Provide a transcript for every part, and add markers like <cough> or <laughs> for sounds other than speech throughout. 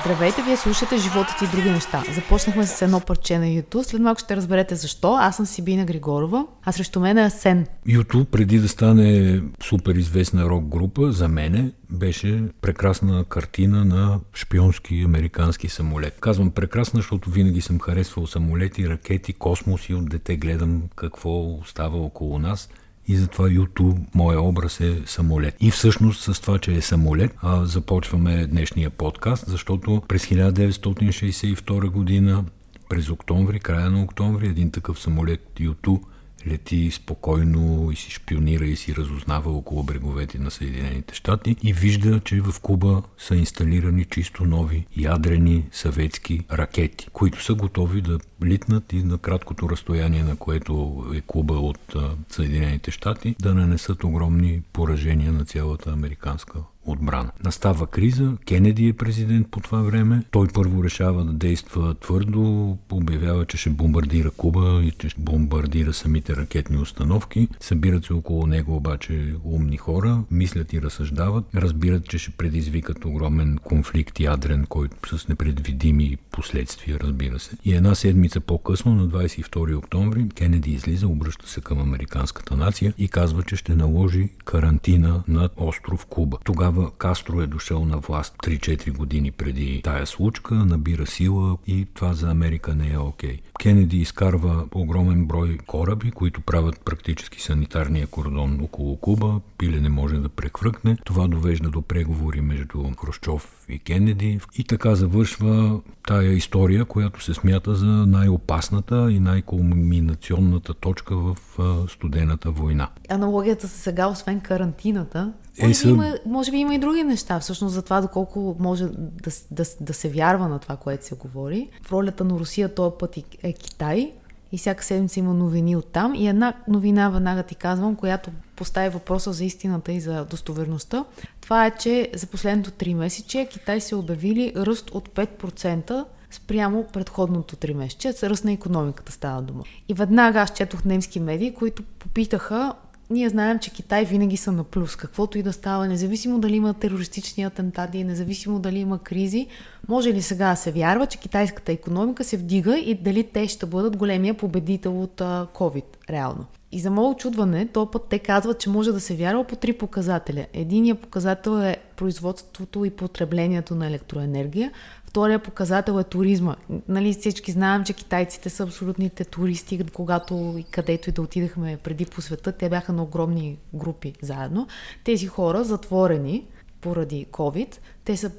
Здравейте, вие слушате Животът и други неща. Започнахме с едно парче на YouTube. След малко ще разберете защо. Аз съм Сибина Григорова, а срещу мен е Асен. YouTube, преди да стане супер известна рок група, за мене беше прекрасна картина на шпионски американски самолет. Казвам прекрасна, защото винаги съм харесвал самолети, ракети, космос и от дете гледам какво става около нас и затова YouTube, моя образ е самолет. И всъщност с това, че е самолет, а, започваме днешния подкаст, защото през 1962 година, през октомври, края на октомври, един такъв самолет YouTube лети спокойно и си шпионира и си разузнава около бреговете на Съединените щати и вижда, че в Куба са инсталирани чисто нови ядрени съветски ракети, които са готови да литнат и на краткото разстояние, на което е Куба от Съединените щати, да нанесат огромни поражения на цялата американска отбрана. Настава криза, Кенеди е президент по това време. Той първо решава да действа твърдо, обявява, че ще бомбардира Куба и че ще бомбардира самите ракетни установки. Събират се около него обаче умни хора, мислят и разсъждават, разбират, че ще предизвикат огромен конфликт ядрен, който с непредвидими последствия, разбира се. И една седмица по-късно, на 22 октомври, Кенеди излиза, обръща се към американската нация и казва, че ще наложи карантина над остров Куба. Тогава тогава Кастро е дошъл на власт 3-4 години преди тая случка, набира сила и това за Америка не е окей. Okay. Кенеди изкарва огромен брой кораби, които правят практически санитарния кордон около Куба. Пиле не може да преквръкне. Това довежда до преговори между Хрущов и Кенеди. И така завършва тая история, която се смята за най-опасната и най-кулминационната точка в студената война. Аналогията с сега, освен карантината, е, са... би има, може би има и други неща, всъщност за това доколко може да, да, да се вярва на това, което се говори. В ролята на Русия този път е Китай и всяка седмица има новини от там. И една новина, веднага ти казвам, която постави въпроса за истината и за достоверността. Това е, че за последното 3 месече Китай се обявили ръст от 5% спрямо предходното 3 месече. Ръст на економиката става дума. И веднага аз четох немски медии, които попитаха ние знаем, че Китай винаги са на плюс. Каквото и да става, независимо дали има терористични атентати, независимо дали има кризи, може ли сега да се вярва, че китайската економика се вдига и дали те ще бъдат големия победител от COVID, реално. И за мое очудване, то път те казват, че може да се вярва по три показателя. Единият показател е производството и потреблението на електроенергия, Втория показател е туризма. Нали, всички знаем, че китайците са абсолютните туристи, когато и където и да отидахме преди по света, те бяха на огромни групи заедно. Тези хора, затворени поради COVID, те са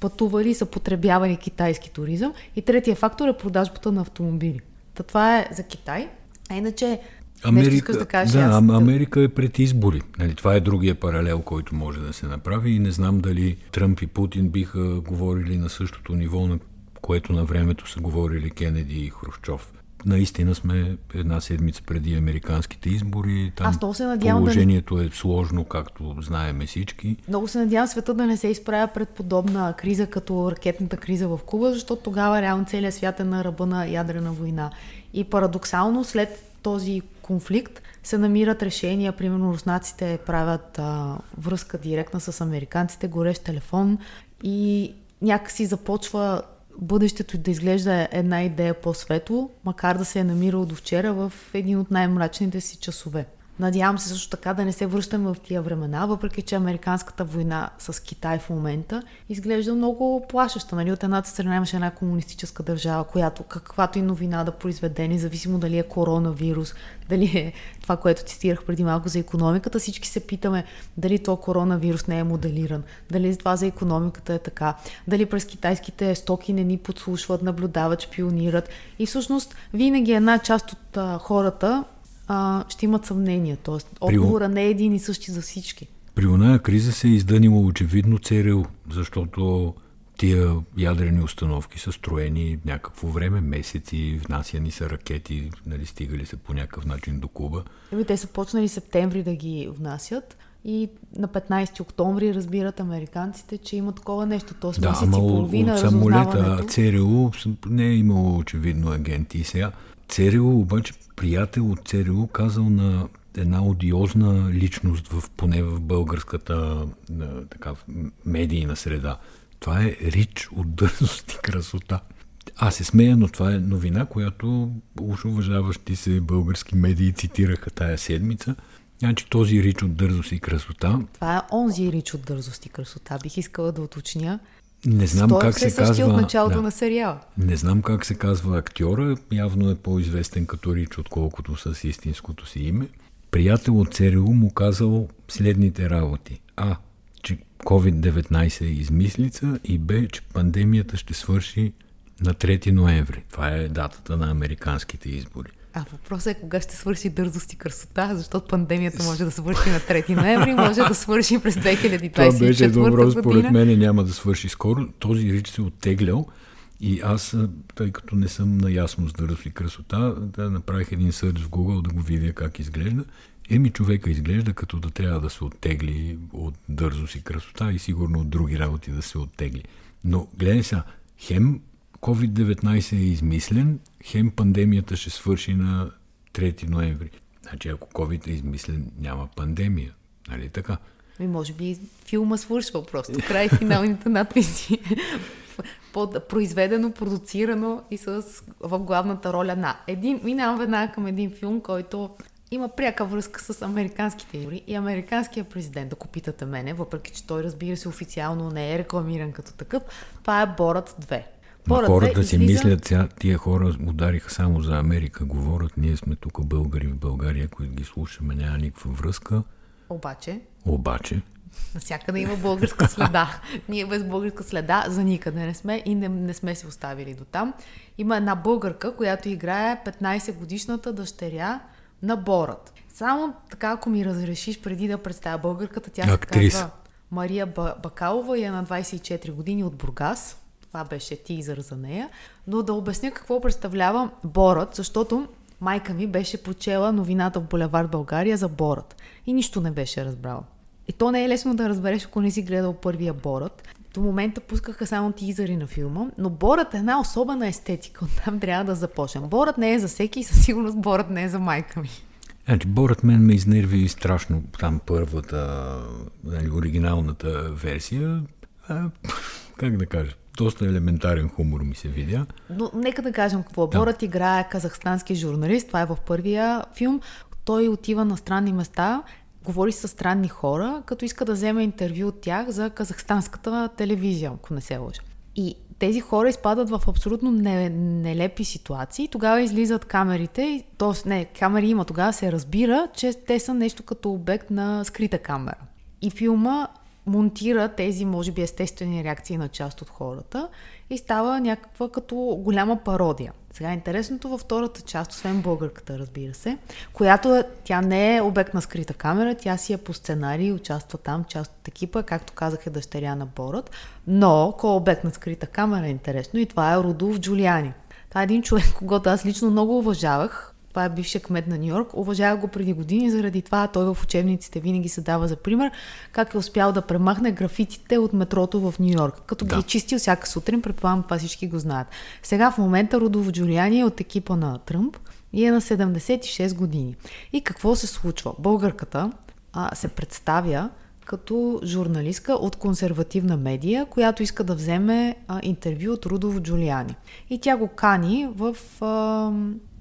пътували, са потребявали китайски туризъм. И третия фактор е продажбата на автомобили. Та това е за Китай. А иначе Америка, да, кажеш, да, аз... Америка е пред избори. Нали, това е другия паралел, който може да се направи и не знам дали Тръмп и Путин биха говорили на същото ниво, на което на времето са говорили Кенеди и Хрущов. Наистина сме една седмица преди американските избори. Там Аз много се надявам положението да... е сложно, както знаеме всички. Много се надявам света да не се изправя пред подобна криза, като ракетната криза в Куба, защото тогава реално целият свят е на ръба на ядрена война. И парадоксално след този конфликт се намират решения. Примерно руснаците правят а, връзка директна с американците, горещ телефон и някакси започва бъдещето да изглежда една идея по-светло, макар да се е намирал до вчера в един от най-мрачните си часове. Надявам се също така да не се връщаме в тия времена, въпреки че американската война с Китай в момента изглежда много плашеща. Нали? От едната страна имаше една комунистическа държава, която каквато и новина да произведе, независимо дали е коронавирус, дали е това, което цитирах преди малко за економиката, всички се питаме дали то коронавирус не е моделиран, дали това за економиката е така, дали през китайските стоки не ни подслушват, наблюдават, шпионират. И всъщност винаги една част от хората а, ще имат съмнение. Тоест, отговора не е един и същи за всички. При оная криза се е изданило очевидно ЦРУ, защото тия ядрени установки са строени някакво време, месеци, внасяни са ракети, нали, стигали са по някакъв начин до Куба. Еми, те са почнали септември да ги внасят и на 15 октомври разбират американците, че има такова нещо. Тоест да, месец и половина от самолета ЦРУ не е имало очевидно агенти. Сега ЦРУ обаче приятел от ЦРУ казал на една одиозна личност, в, поне в българската така, медийна среда, Това е рич от дързост и красота. Аз се смея, но това е новина, която уж уважаващи се български медии цитираха тая седмица. Значи този рич от дързост и красота. Това е онзи рич от дързост и красота. Бих искала да уточня. Не знам Той как се се казва. от началото да. на сериала. Не знам как се казва актьора, явно е по-известен като Рич, отколкото с истинското си име. Приятел от ЦРУ му казал следните работи. А. Че COVID-19 е измислица и Б. Че пандемията ще свърши на 3 ноември. Това е датата на американските избори. А въпросът е кога ще свърши дързост и красота, защото пандемията може да свърши на 3 ноември, може да свърши през 2024 Това беше добро, според мен няма да свърши скоро. Този рич се оттеглял и аз, тъй като не съм наясно с дързост и красота, да направих един сърч в Google да го видя как изглежда. Еми човека изглежда като да трябва да се оттегли от дързост и красота и сигурно от други работи да се оттегли. Но гледай сега, хем COVID-19 е измислен, хем пандемията ще свърши на 3 ноември. Значи ако COVID е измислен, няма пандемия. Нали така? И може би филма свършва просто. Край финалните надписи. Под, произведено, продуцирано и с, в главната роля на. Един, минавам веднага към един филм, който има пряка връзка с американските избори и американския президент, ако питате мене, въпреки че той разбира се официално не е рекламиран като такъв, това е Борът 2. Хората 2 си излиза- мислят, тия хора удариха само за Америка, говорят, ние сме тук българи в България, които ги слушаме, няма никаква връзка. Обаче, Обаче, Насякъде има българска следа. <laughs> Ние без българска следа за никъде не сме и не, не сме се оставили до там. Има една българка, която играе 15 годишната дъщеря на Борът. Само така, ако ми разрешиш преди да представя българката, тя Актриса. се казва Мария Ба- Бакалова и е на 24 години от Бургас. Това беше тизър за нея. Но да обясня какво представлява Борът, защото майка ми беше прочела новината в Булевард България за Борът. И нищо не беше разбрала. И то не е лесно да разбереш, ако не си гледал първия Борът. До момента пускаха само тизъри на филма, но Борът е една особена естетика. <laughs> Оттам трябва да започнем. Борът не е за всеки и със сигурност Борът не е за майка ми. значи, Борът мен ме изнерви страшно, там първата, нали, оригиналната версия. А, <laughs> как да кажа, доста елементарен хумор ми се видя. Но нека да кажем какво. е. Борът играе казахстански журналист. Това е в първия филм. Той отива на странни места, говори с странни хора, като иска да вземе интервю от тях за казахстанската телевизия, ако не се лъжа. И тези хора изпадат в абсолютно не, нелепи ситуации. Тогава излизат камерите, т.е. не, камери има, тогава се разбира, че те са нещо като обект на скрита камера. И филма монтира тези, може би, естествени реакции на част от хората и става някаква като голяма пародия. Сега интересното във втората част, освен българката, разбира се, която е, тя не е обект на скрита камера, тя си е по сценарий, участва там, част от екипа, както казах е дъщеря на Борът, но кой е обект на скрита камера е интересно и това е Рудолф Джулиани. Това е един човек, <laughs> когато аз лично много уважавах. Това е бившия кмет на Нью Йорк. Уважавах го преди години, заради това той в учебниците винаги се дава за пример как е успял да премахне графитите от метрото в Нью Йорк. Като да. ги е чистил всяка сутрин, предполагам това всички го знаят. Сега в момента Рудолф Джулиани е от екипа на Тръмп и е на 76 години. И какво се случва? Българката а, се представя като журналистка от консервативна медия, която иска да вземе а, интервю от Рудолф Джулиани. И тя го кани в а,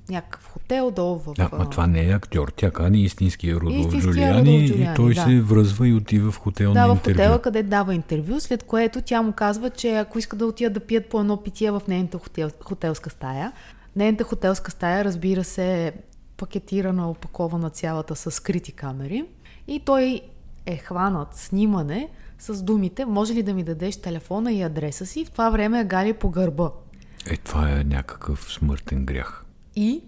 някакъв хотел долу в... Да, ма това не е актьор, тя кани истинския Рудолф Джулиани и той да. се връзва и отива в хотел Да, на в интервю. хотела, къде дава интервю, след което тя му казва, че ако иска да отидат да пият по едно питие в нейната хотел, хотелска стая, нейната хотелска стая, разбира се, е пакетирана, опакована цялата с скрити камери и той е хванат снимане с думите, може ли да ми дадеш телефона и адреса си, в това време я гали по гърба. Е, това е някакъв смъртен грях. И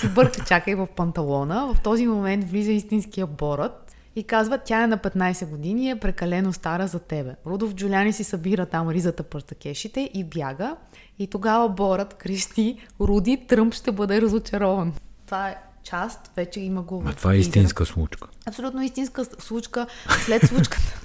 си бърка, чакай в панталона. В този момент влиза истинския борът и казва, тя е на 15 години и е прекалено стара за тебе. Рудов Джуляни си събира там ризата партакешите и бяга. И тогава борът крещи, Руди Тръмп ще бъде разочарован. Това е част, вече има го А това е истинска случка. Абсолютно истинска случка. След случката,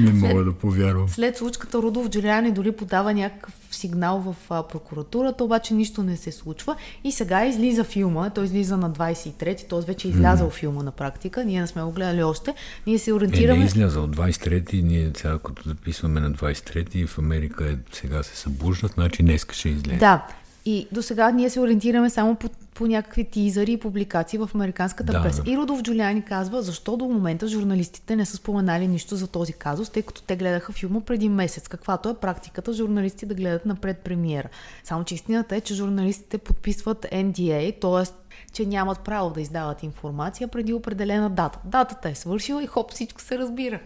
Не мога след, да повярвам. След случката Рудов Джулиани дори подава някакъв сигнал в а, прокуратурата, обаче нищо не се случва. И сега излиза филма, той излиза на 23-ти, т.е. вече е излязъл филма на практика, ние не сме го гледали още. Ние се ориентираме... Е, не е излязъл 23-ти, ние сега като записваме на 23-ти, в Америка е, сега се събуждат, значи днес ще излезе. Да, и до сега ние се ориентираме само по, по някакви тизъри и публикации в американската да, преса. Да. И Рудов Джулиани казва, защо до момента журналистите не са споменали нищо за този казус, тъй като те гледаха филма преди месец, каквато е практиката журналисти да гледат напред премиера. Само че истината е, че журналистите подписват NDA, т.е. че нямат право да издават информация преди определена дата. Датата е свършила и хоп, всичко се разбира.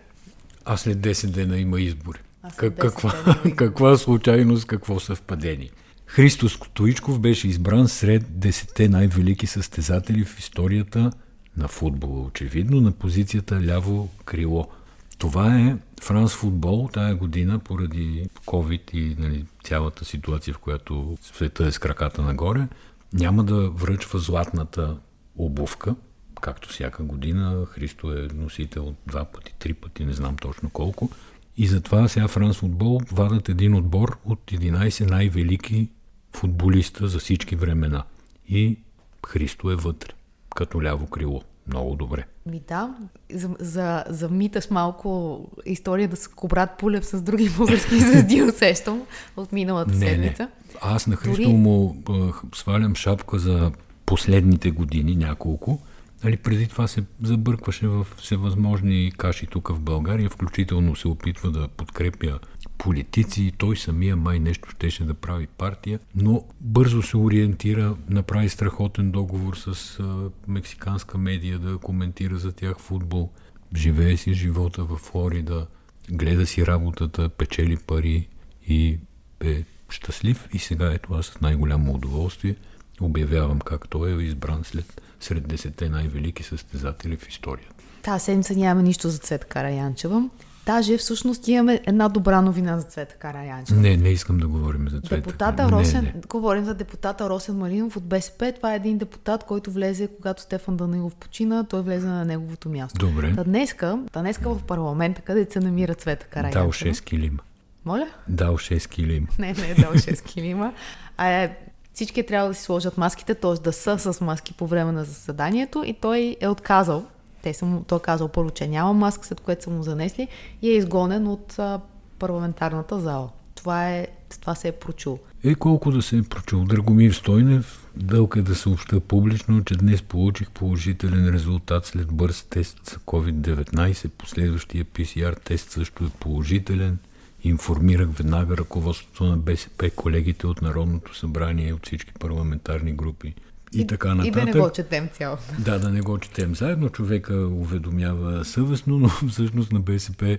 А след 10 дена има избори. Каква, <laughs> каква случайност, какво съвпадение? Христо Стоичков беше избран сред десете най-велики състезатели в историята на футбола, очевидно, на позицията ляво крило. Това е Франс футбол тая година поради COVID и нали, цялата ситуация, в която света е с краката нагоре, няма да връчва златната обувка, както всяка година. Христо е носител два пъти, три пъти, не знам точно колко. И затова сега Франс футбол вадат един отбор от 11 най-велики футболиста за всички времена. И Христо е вътре, като ляво крило. Много добре. Ми да, за, за, за миташ малко история да с Кобрат Пулев с други български <laughs> звезди усещам от миналата не, седмица. Не. Аз на Христо Дори... му свалям шапка за последните години, няколко. Нали, преди това се забъркваше в всевъзможни каши тук в България, включително се опитва да подкрепя политици. И той самия май нещо щеше да прави партия, но бързо се ориентира, направи страхотен договор с а, мексиканска медия да коментира за тях футбол. Живее си живота в Флорида, гледа си работата, печели пари и е щастлив. И сега е това с най-голямо удоволствие обявявам как той е избран след, сред десете най-велики състезатели в историята. Тази седмица нямаме нищо за Цвета Караянчева. Даже всъщност имаме една добра новина за Цвета Караянчева. Не, не искам да говорим за Цвета. Депутата Росен, не, не. говорим за депутата Росен Маринов от БСП. Това е един депутат, който влезе, когато Стефан Данилов почина, той влезе на неговото място. Добре. Та днеска, та днеска в парламента, къде се намира Цвета Караянчева. Дал 6 килима. Моля? Дал 6 килима. Не, не е дал 6 килима. А е, всички е трябва да си сложат маските, т.е. да са с маски по време на заседанието и той е отказал те са му, той е казал първо, че няма маска, след което са му занесли и е изгонен от а, парламентарната зала. Това, е, това се е прочул. Е, колко да се е прочул. Драгомир Стойнев, дълг е да съобща публично, че днес получих положителен резултат след бърз тест за COVID-19. Последващия PCR тест също е положителен. Информирах веднага ръководството на БСП, колегите от Народното събрание от всички парламентарни групи и, и така нататък. И да не го четем цяло. Да, да не го четем заедно. Човека уведомява съвестно, но <laughs> всъщност на БСП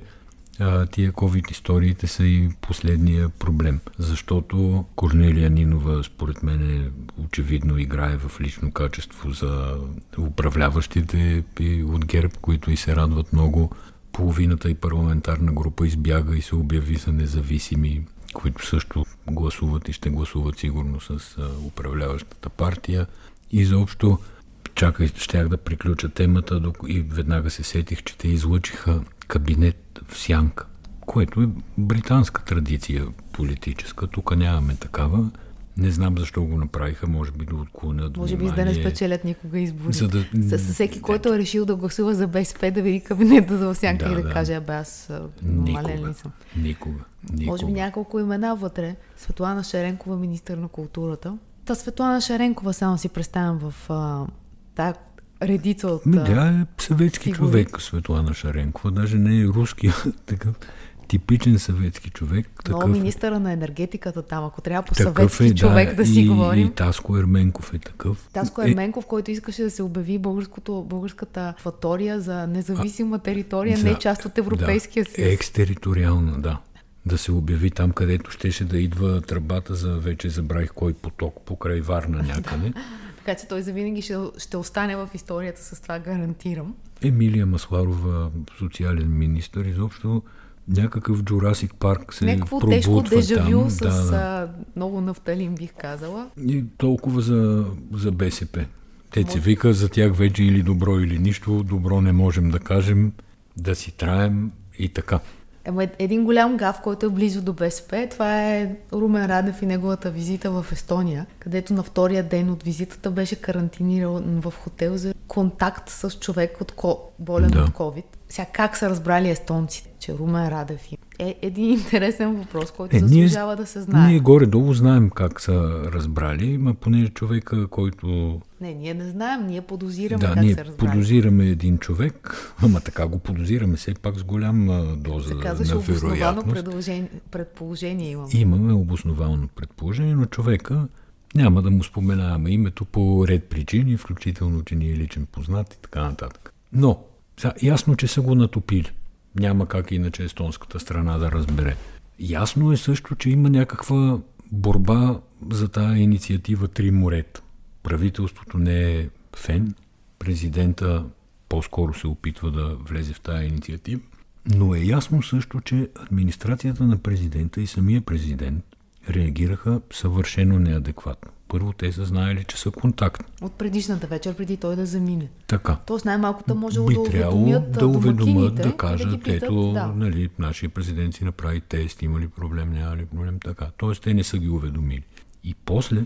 а, тия COVID историите са и последния проблем. Защото Корнелия Нинова, според мен, е, очевидно играе в лично качество за управляващите от ГЕРБ, които и се радват много. Половината и парламентарна група избяга и се обяви за независими които също гласуват и ще гласуват сигурно с управляващата партия. И заобщо чакай, щях да приключа темата и веднага се сетих, че те излъчиха кабинет в сянка, което е британска традиция политическа. Тук нямаме такава. Не знам защо го направиха, може би да отклонят Може би за да не спечелят никога избори. За да... С, с всеки, който е решил да гласува за БСП, да види кабинета за сянка да, и да, да каже, абе аз нормален ли съм. Никога. Никога. Може би няколко имена вътре. Светлана Шеренкова, министър на културата. Та Светлана Шеренкова, само си представям в а, тази редица от... Ми, да, е съветски фигури. човек, Светлана Шаренкова. Даже не е руски, такъв типичен съветски човек. Такъв... Но министъра на енергетиката там, ако трябва по съветски е, човек да, да си и, говорим. И Таско Ерменков е такъв. Таско е... Ерменков, който искаше да се обяви българската акватория за независима територия, а, не част от Европейския да, съюз. Екстериториална, да да се обяви там, където щеше да идва тръбата за вече забравих кой поток покрай Варна <laughs> някъде. така че той завинаги ще, ще остане в историята, с това гарантирам. Емилия Масларова, социален министр, изобщо някакъв Джурасик парк се Някакво тежко дежавю там. с да. а, много нафталин, бих казала. И толкова за, за БСП. Те се вика за тях вече или добро, или нищо. Добро не можем да кажем. Да си траем и така. Ема един голям гав, който е близо до БСП, това е Румен Радев и неговата визита в Естония, където на втория ден от визитата беше карантиниран в хотел за контакт с човек от ко... болен да. от COVID. Сега как са разбрали естонците, че Румен Радев е един интересен въпрос, който е, заслужава ние, да се знае. Ние горе-долу знаем как са разбрали, ма поне човека, който... Не, ние не знаем, ние подозираме да, как ние са разбрали. подозираме един човек, ама така го подозираме все пак с голяма доза така, на вероятност. предположение имаме. Имаме обосновано предположение, но човека няма да му споменаваме името по ред причини, включително, че ни е личен познат и така нататък. Но, ясно, че са го натопили. Няма как иначе естонската страна да разбере. Ясно е също, че има някаква борба за тази инициатива Три морета. Правителството не е фен, президента по-скоро се опитва да влезе в тази инициатива, но е ясно също, че администрацията на президента и самия президент реагираха съвършено неадекватно. Първо те са знаели, че са контактни. От предишната вечер, преди той да замине. Така. Тоест най-малкото може Би да уведомят да уведомят, да кажат, да ето, да. нали, нашия президент си направи тест, има ли проблем, няма ли проблем, така. Тоест те не са ги уведомили. И после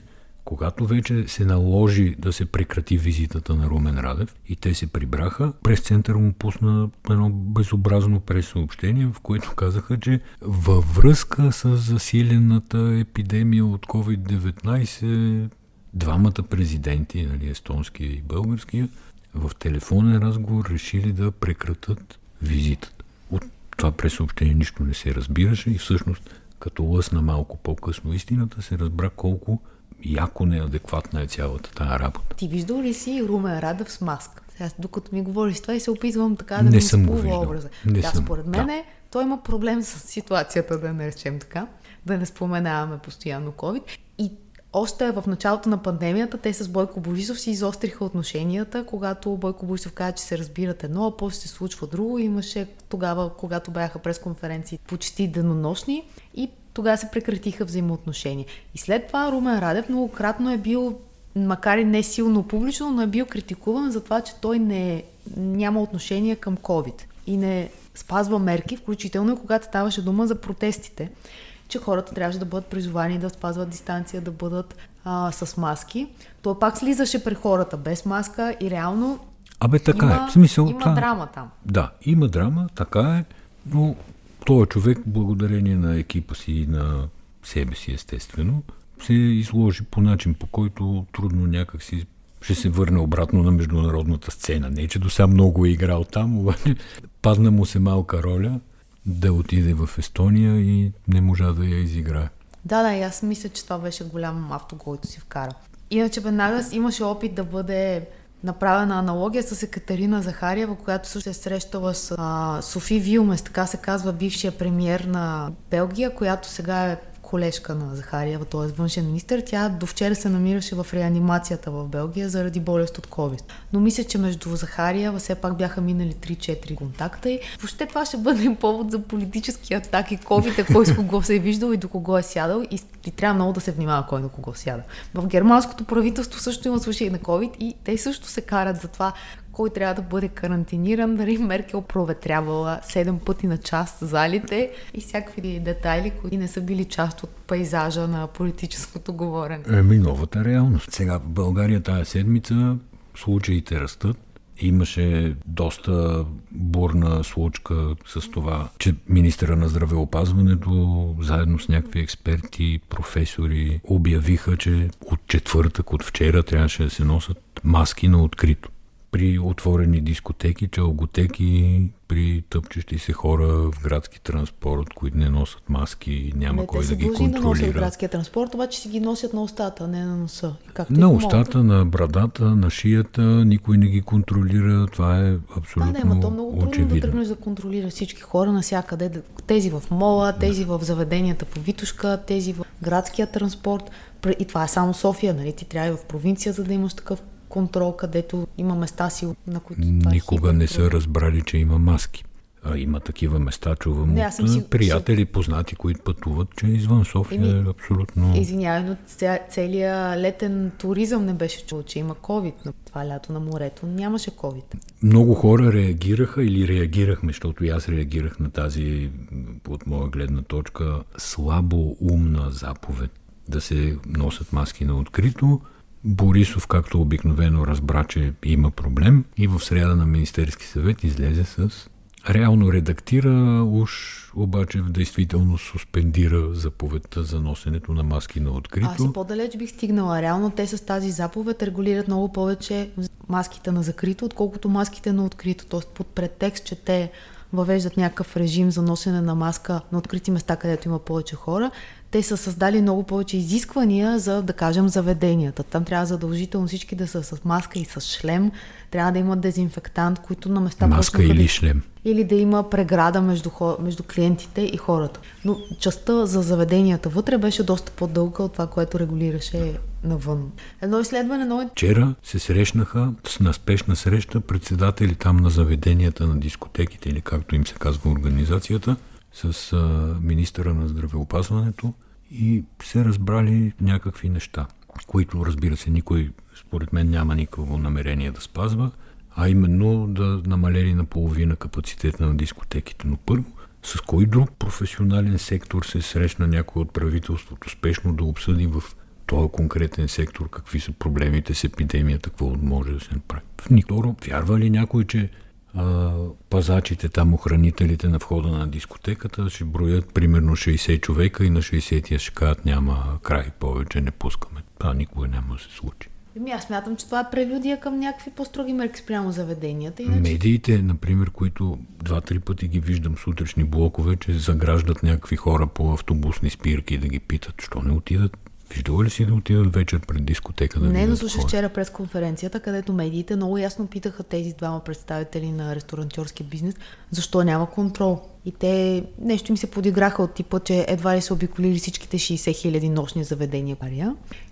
когато вече се наложи да се прекрати визитата на Румен Радев и те се прибраха, през център му пусна едно безобразно пресъобщение, в което казаха, че във връзка с засилената епидемия от COVID-19 двамата президенти, нали, естонския и българския, в телефонен разговор решили да прекратат визитата. От това пресъобщение нищо не се разбираше и всъщност като лъсна малко по-късно истината се разбра колко яко неадекватна е цялата тази работа. Ти виждал ли си Румен Радев с маска? Аз докато ми говориш това и се опитвам така да не ми съм го образа. Не да, съм. според мен да. той има проблем с ситуацията, да наречем така, да не споменаваме постоянно COVID. И още в началото на пандемията те с Бойко Борисов си изостриха отношенията, когато Бойко Борисов каза, че се разбират едно, а после се случва друго. Имаше тогава, когато бяха пресконференции почти денонощни и тогава се прекратиха взаимоотношения. И след това Румен Радев многократно е бил, макар и не силно публично, но е бил критикуван за това, че той не, няма отношение към COVID и не спазва мерки, включително и когато ставаше дума за протестите, че хората трябваше да бъдат призовани да спазват дистанция, да бъдат а, с маски. Той пак слизаше при хората без маска и реално Абе, така има, е. В смисъл, има това... драма там. Да, има драма, така е, но този човек, благодарение на екипа си и на себе си, естествено, се изложи по начин, по който трудно някак си ще се върне обратно на международната сцена. Не, че до сега много е играл там, обаче падна му се малка роля да отиде в Естония и не можа да я изиграе. Да, да, и аз мисля, че това беше голям автогол, който си вкара. Иначе веднага имаше опит да бъде направена аналогия с Екатерина Захариева, която също е срещала с а, Софи Вилмес, така се казва бившия премьер на Белгия, която сега е колежка на Захариева, т.е. външен министр. Тя до вчера се намираше в реанимацията в Белгия заради болест от COVID. Но мисля, че между Захариева все пак бяха минали 3-4 контакта и въобще това ще бъде <laughs> повод за политически атаки, COVID, кой с кого се е виждал и до кого е сядал и, и трябва много да се внимава кой на кого сяда. В германското правителство също има случаи на COVID и те също се карат за това кой трябва да бъде карантиниран, дали Меркел проветрявала 7 пъти на час залите и всякакви детайли, които не са били част от пейзажа на политическото говорене. Еми, новата реалност. Сега в България тая седмица случаите растат. Имаше доста бурна случка с това, че министра на здравеопазването, заедно с някакви експерти, професори, обявиха, че от четвъртък, от вчера трябваше да се носят маски на открито при отворени дискотеки, чалготеки, при тъпчещи се хора в градски транспорт, които не носят маски и няма не, кой да ги контролира. да носят градския транспорт, обаче си ги носят на устата, не на носа. Както на устата, могат. на брадата, на шията, никой не ги контролира. Това е абсолютно Да, да, но то много трудно очевидно. да тръгнеш да контролираш всички хора навсякъде. Тези в мола, тези да. в заведенията по Витушка, тези в градския транспорт. И това е само София, нали? Ти трябва и в провинцията да имаш такъв контрол, където има места си, на които... Никога не са разбрали, че има маски. А, има такива места, чувам Не, от си... приятели, познати, които пътуват, че извън София Еми, е абсолютно... Извинявай, но целият летен туризъм не беше чул, че има COVID на това лято на морето. Нямаше COVID. Много хора реагираха или реагирахме, защото и аз реагирах на тази, от моя гледна точка, слабо умна заповед да се носят маски на открито. Борисов, както обикновено, разбра, че има проблем и в среда на Министерски съвет излезе с реално редактира, уж обаче в действителност суспендира заповедта за носенето на маски на открито. Аз по-далеч бих стигнала. Реално те с тази заповед регулират много повече маските на закрито, отколкото маските на открито. Тоест под претекст, че те въвеждат някакъв режим за носене на маска на открити места, където има повече хора, те са създали много повече изисквания за, да кажем, заведенията. Там трябва задължително всички да са с маска и с шлем. Трябва да имат дезинфектант, които на места... Маска или шлем. Или да има преграда между, между клиентите и хората. Но частта за заведенията вътре беше доста по-дълга от това, което регулираше навън. Едно изследване но... Вчера се срещнаха с на спешна среща председатели там на заведенията на дискотеките или както им се казва организацията с а, министъра на здравеопазването и се разбрали някакви неща, които разбира се никой според мен няма никакво намерение да спазва, а именно да намалели на половина капацитета на дискотеките. Но първо, с кой друг професионален сектор се срещна някой от правителството спешно да обсъди в този конкретен сектор какви са проблемите с епидемията, какво може да се направи. В никто вярва ли някой, че а, пазачите, там охранителите на входа на дискотеката ще броят примерно 60 човека и на 60-тия ще кажат няма край, повече не пускаме. Това никога няма да се случи. Еми, аз смятам, че това е прелюдия към някакви по-строги мерки спрямо заведенията. Иначе... Медиите, например, които два-три пъти ги виждам сутрешни блокове, че заграждат някакви хора по автобусни спирки да ги питат, що не отидат Виждала ли си да отидат вечер пред дискотека? Да не, но слушах вчера през конференцията, където медиите много ясно питаха тези двама представители на ресторантьорски бизнес, защо няма контрол. И те нещо им се подиграха от типа, че едва ли са обиколили всичките 60 хиляди нощни заведения.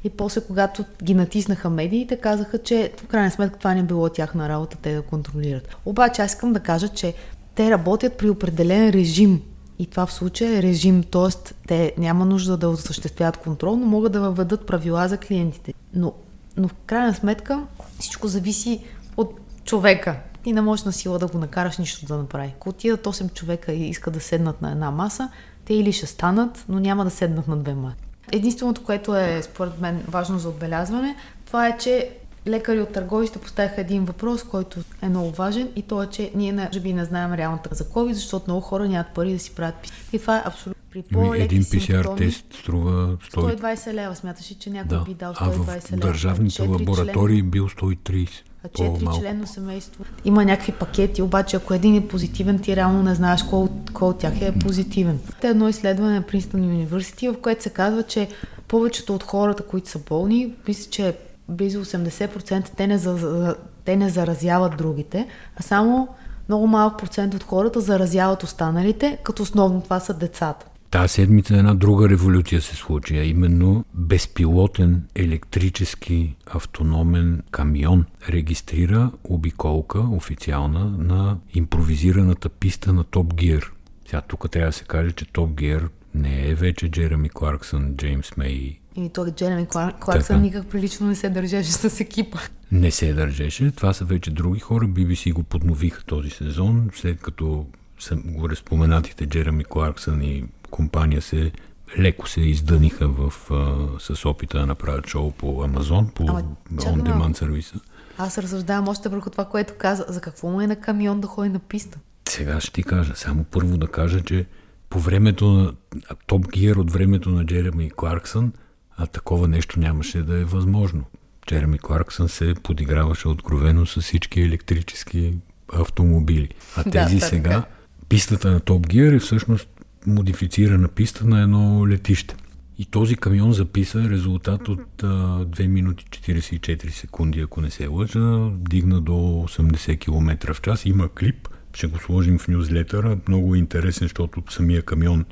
И после, когато ги натиснаха медиите, казаха, че в крайна сметка това не било тяхна работа те да контролират. Обаче аз искам да кажа, че те работят при определен режим и това в случая е режим, т.е. те няма нужда да осъществяват контрол, но могат да въведат правила за клиентите. Но, но в крайна сметка всичко зависи от човека. Ти не можеш на сила да го накараш нищо да направи. Ако отидат 8 човека и искат да седнат на една маса, те или ще станат, но няма да седнат на две маси. Единственото, което е според мен важно за отбелязване, това е, че лекари от търговища поставиха един въпрос, който е много важен и то е, че ние може би не знаем реалната за COVID, защото много хора нямат пари да си правят пис. И това е абсолютно при по Един PCR тест струва 100... 120 лева. Смяташ ли, че някой да. би дал 120 а в лева? държавните лаборатории член... бил 130. А четири члено семейство. Има някакви пакети, обаче ако един е позитивен, ти реално не знаеш кой, кой от тях е позитивен. Те едно изследване на Принстън Университи, в което се казва, че повечето от хората, които са болни, мисля, че близо 80% те не, за, те не заразяват другите, а само много малък процент от хората заразяват останалите, като основно това са децата. Тази седмица една друга революция се случи, а именно безпилотен електрически автономен камион регистрира обиколка официална на импровизираната писта на Топ Гир. Сега тук трябва да се каже, че Топ Гир не е вече Джереми Кларксън, Джеймс Мей и той Джереми Кларксън никак прилично не се държеше с екипа. Не се държеше. Това са вече други хора. BBC го подновиха този сезон, след като са го разпоменатите Джереми Кларксън и компания се леко се издъниха в, а, с опита да направят шоу по Амазон, по on-demand сервиса. Аз разсъждавам още върху това, което каза. За какво му е на камион да ходи на писта? Сега ще ти кажа. Само първо да кажа, че по времето на Топ Гиер от времето на Джереми Кларксън – а такова нещо нямаше да е възможно. Джереми Кларксън се подиграваше откровено с всички електрически автомобили. А тези да, сега, така. пистата на Топ Гир е всъщност модифицирана писта на едно летище. И този камион записа резултат от а, 2 минути 44 секунди, ако не се лъжа, дигна до 80 км в час. Има клип, ще го сложим в нюзлетъра. Много интересен, защото самия камион,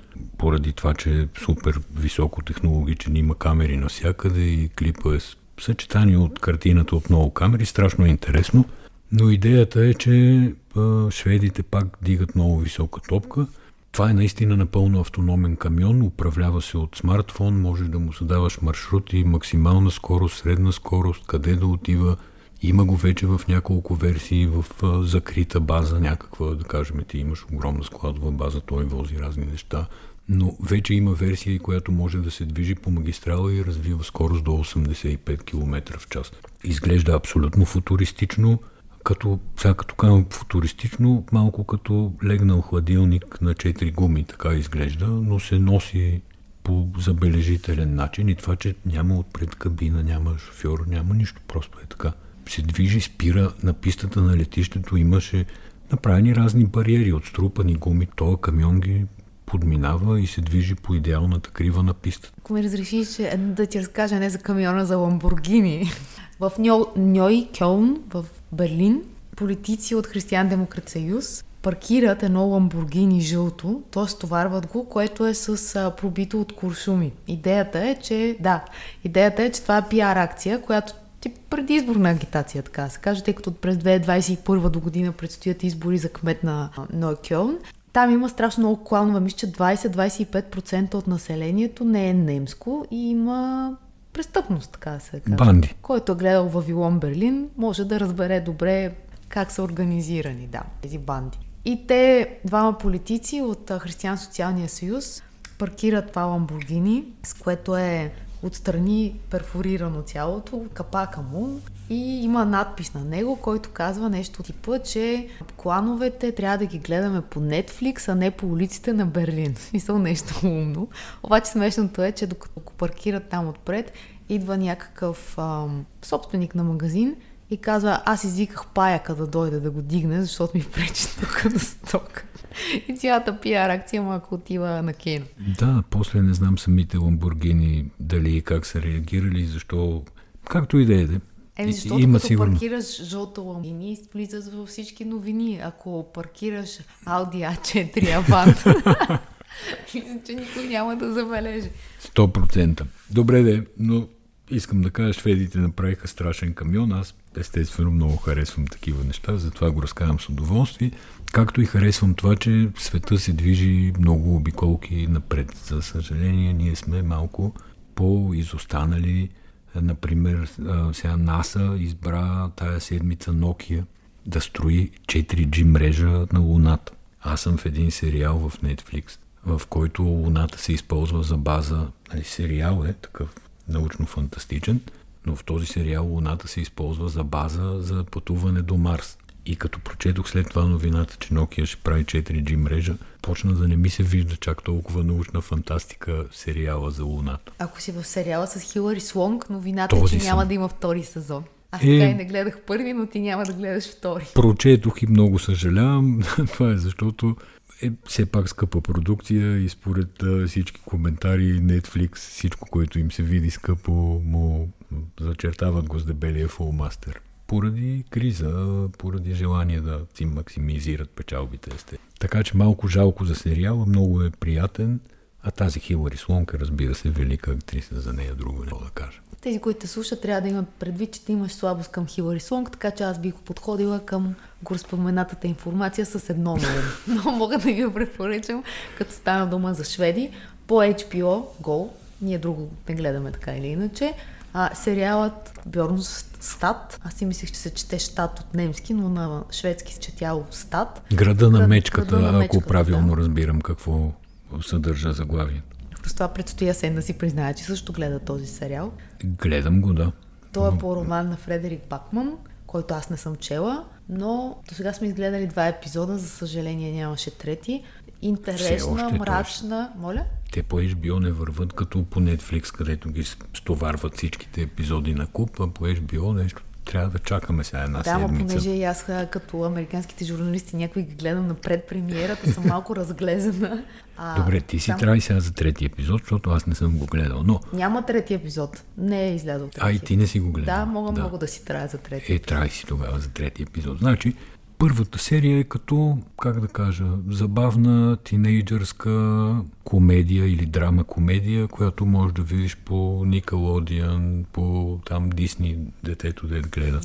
поради това, че е супер високотехнологичен, има камери навсякъде и клипа е съчетание от картината от много камери. Страшно е интересно. Но идеята е, че шведите пак дигат много висока топка. Това е наистина напълно автономен камион, управлява се от смартфон, може да му задаваш маршрути, максимална скорост, средна скорост, къде да отива. Има го вече в няколко версии, в закрита база някаква, да кажем, ти имаш огромна складова база, той вози разни неща, но вече има версия, която може да се движи по магистрала и развива скорост до 85 км в час. Изглежда абсолютно футуристично, като, сега като казвам футуристично, малко като легнал хладилник на 4 гуми, така изглежда, но се носи по забележителен начин и това, че няма отпред кабина, няма шофьор, няма нищо, просто е така. Се движи, спира на пистата на летището, имаше направени разни бариери от струпани гуми, този камион ги подминава и се движи по идеалната крива на пистата. Ако ми разрешиш да ти разкажа не за камиона, за Ламбургини. В Ньой Кьолн, в Берлин, политици от Християн Демократ съюз паркират едно ламбургини жълто, т.е. стоварват го, което е с а, пробито от куршуми. Идеята е, че да, идеята е, че това е пиар акция, която тип предизборна агитация, така се каже, тъй като през 2021 до година предстоят избори за кмет на Нойкьон. Там има страшно много кланове. Мисля, че 20-25% от населението не е немско и има престъпност, така да се каже. Банди. Който е гледал Вавилон Берлин, може да разбере добре как са организирани, да, тези банди. И те, двама политици от Християн Социалния съюз, паркират това Ламбургини, с което е отстрани перфорирано цялото, капака му и има надпис на него, който казва нещо типа, че клановете трябва да ги гледаме по Netflix, а не по улиците на Берлин. Смисъл нещо умно. Обаче смешното е, че докато паркират там отпред, идва някакъв ам, собственик на магазин и казва, аз извиках паяка да дойде да го дигне, защото ми пречи тук на стока. И цялата пиар акция малко отива на кино. Да, после не знам самите ламбургини дали и как са реагирали, защо... Както и да е. Еми, защото Има като сигурно. паркираш жълто ламбини, влизаш във всички новини. Ако паркираш Audi A4 Avant, <laughs> мисля, че никой няма да забележи. 100%. Добре де, но искам да кажа, шведите направиха страшен камион. Аз естествено много харесвам такива неща, затова го разказвам с удоволствие. Както и харесвам това, че света се движи много обиколки напред. За съжаление, ние сме малко по-изостанали. Например, сега НАСА избра тая седмица Nokia да строи 4G мрежа на Луната. Аз съм в един сериал в Netflix, в който Луната се използва за база. Нали, сериал е такъв научно-фантастичен, но в този сериал Луната се използва за база за пътуване до Марс. И като прочетох след това новината, че Nokia ще прави 4G мрежа, почна да не ми се вижда чак толкова научна фантастика сериала за Луната. Ако си в сериала с Хилари Слонг, новината е, че съм. няма да има втори сезон. Аз е, така и не гледах първи, но ти няма да гледаш втори. Прочетох и много съжалявам. <laughs> Това е защото е все пак скъпа продукция и според всички коментари Netflix, всичко, което им се види скъпо, му зачертават го с дебелия фулмастер. Поради криза, поради желание да си максимизират печалбите. Сте. Така че малко жалко за сериала, много е приятен, а тази Хилари Слонка, разбира се, велика актриса, за нея друго не да кажа. Тези, които те слушат, трябва да имат предвид, че ти имаш слабост към Хилари Слонг, така че аз бих подходила към гореспоменатата информация с едно ново. <laughs> Но мога да ви препоръчам, като стана дума за шведи, по HBO Go, ние друго не гледаме така или иначе, а, сериалът Бьорн Стат, аз си мислех, че се чете Штат от немски, но на шведски се четяло Стат. Града на мечката, града на мечката ако правилно да. разбирам какво съдържа заглавието. С това предстоя сен да си призная, че също гледа този сериал. Гледам го, да. Той е по роман на Фредерик Бакман, който аз не съм чела, но до сега сме изгледали два епизода, за съжаление нямаше трети. Интересна, мрачна. Моля? Те по HBO не върват като по Netflix, където ги стоварват всичките епизоди на куп, а по HBO нещо трябва да чакаме сега една да, седмица. Да, понеже и аз като американските журналисти някой ги гледам напред премиерата, съм малко разглезена. А, Добре, ти си там... трябва сега за трети епизод, защото аз не съм го гледал. Но... Няма трети епизод. Не е излязъл. А и ти не си го гледал. Да, мога да. много да си трябва за трети. Е, трябва си тогава за трети епизод. Значи, Първата серия е като, как да кажа, забавна тинейджърска комедия или драма-комедия, която можеш да видиш по Nickelodeon, по там Дисни, детето да гледа,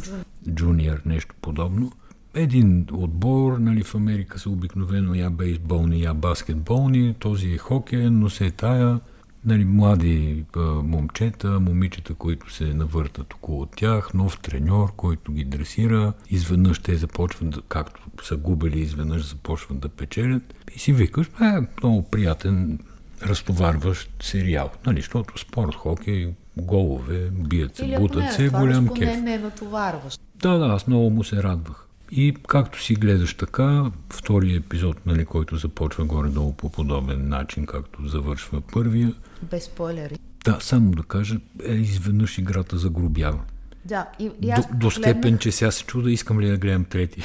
Джуниор, нещо подобно. един отбор, нали, в Америка са обикновено я бейсболни, я баскетболни, този е хокей, но се е тая нали, млади а, момчета, момичета, които се навъртат около тях, нов треньор, който ги дресира, изведнъж те започват, да, както са губили, изведнъж започват да печелят и си викаш, е много приятен, разтоварващ сериал, нали, защото спорт, хокей, голове, бият се, бутат се, голям кеф. Не, не натоварващ. Да, да, аз много му се радвах. И както си гледаш така, втория епизод, нали, който започва горе-долу по подобен начин, както завършва първия. Без спойлери. Да, само да кажа, е, изведнъж играта загробява. Да, и, и аз до, до степен, че сега се чуда, искам ли да гледам трети.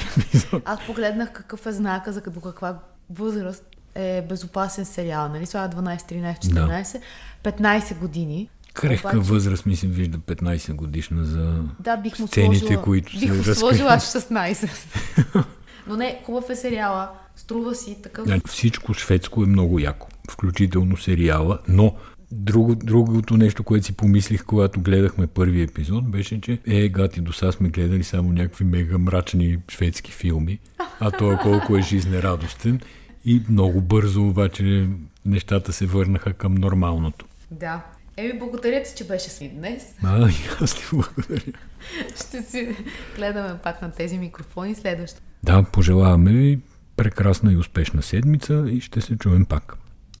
Аз погледнах какъв е знака, за до каква възраст е безопасен сериал. Нали? Това 12, 13, 14, да. 15 години. Крехка Обаче... възраст, мисля, вижда 15 годишна за да, бих му сцените, сложила, които бих се му сложила 16. <laughs> Но не, хубав е сериала, струва си такъв. Да, всичко шведско е много яко, включително сериала, но Друго, другото нещо, което си помислих, когато гледахме първи епизод, беше, че е, гати, до сега сме гледали само някакви мега мрачни шведски филми, а той колко е жизнерадостен и много бързо обаче нещата се върнаха към нормалното. Да. Еми, благодаря ти, че беше с днес. А, <laughs> аз ти благодаря. Ще си гледаме пак на тези микрофони следващо. Да, пожелаваме ви прекрасна и успешна седмица и ще се чуем пак.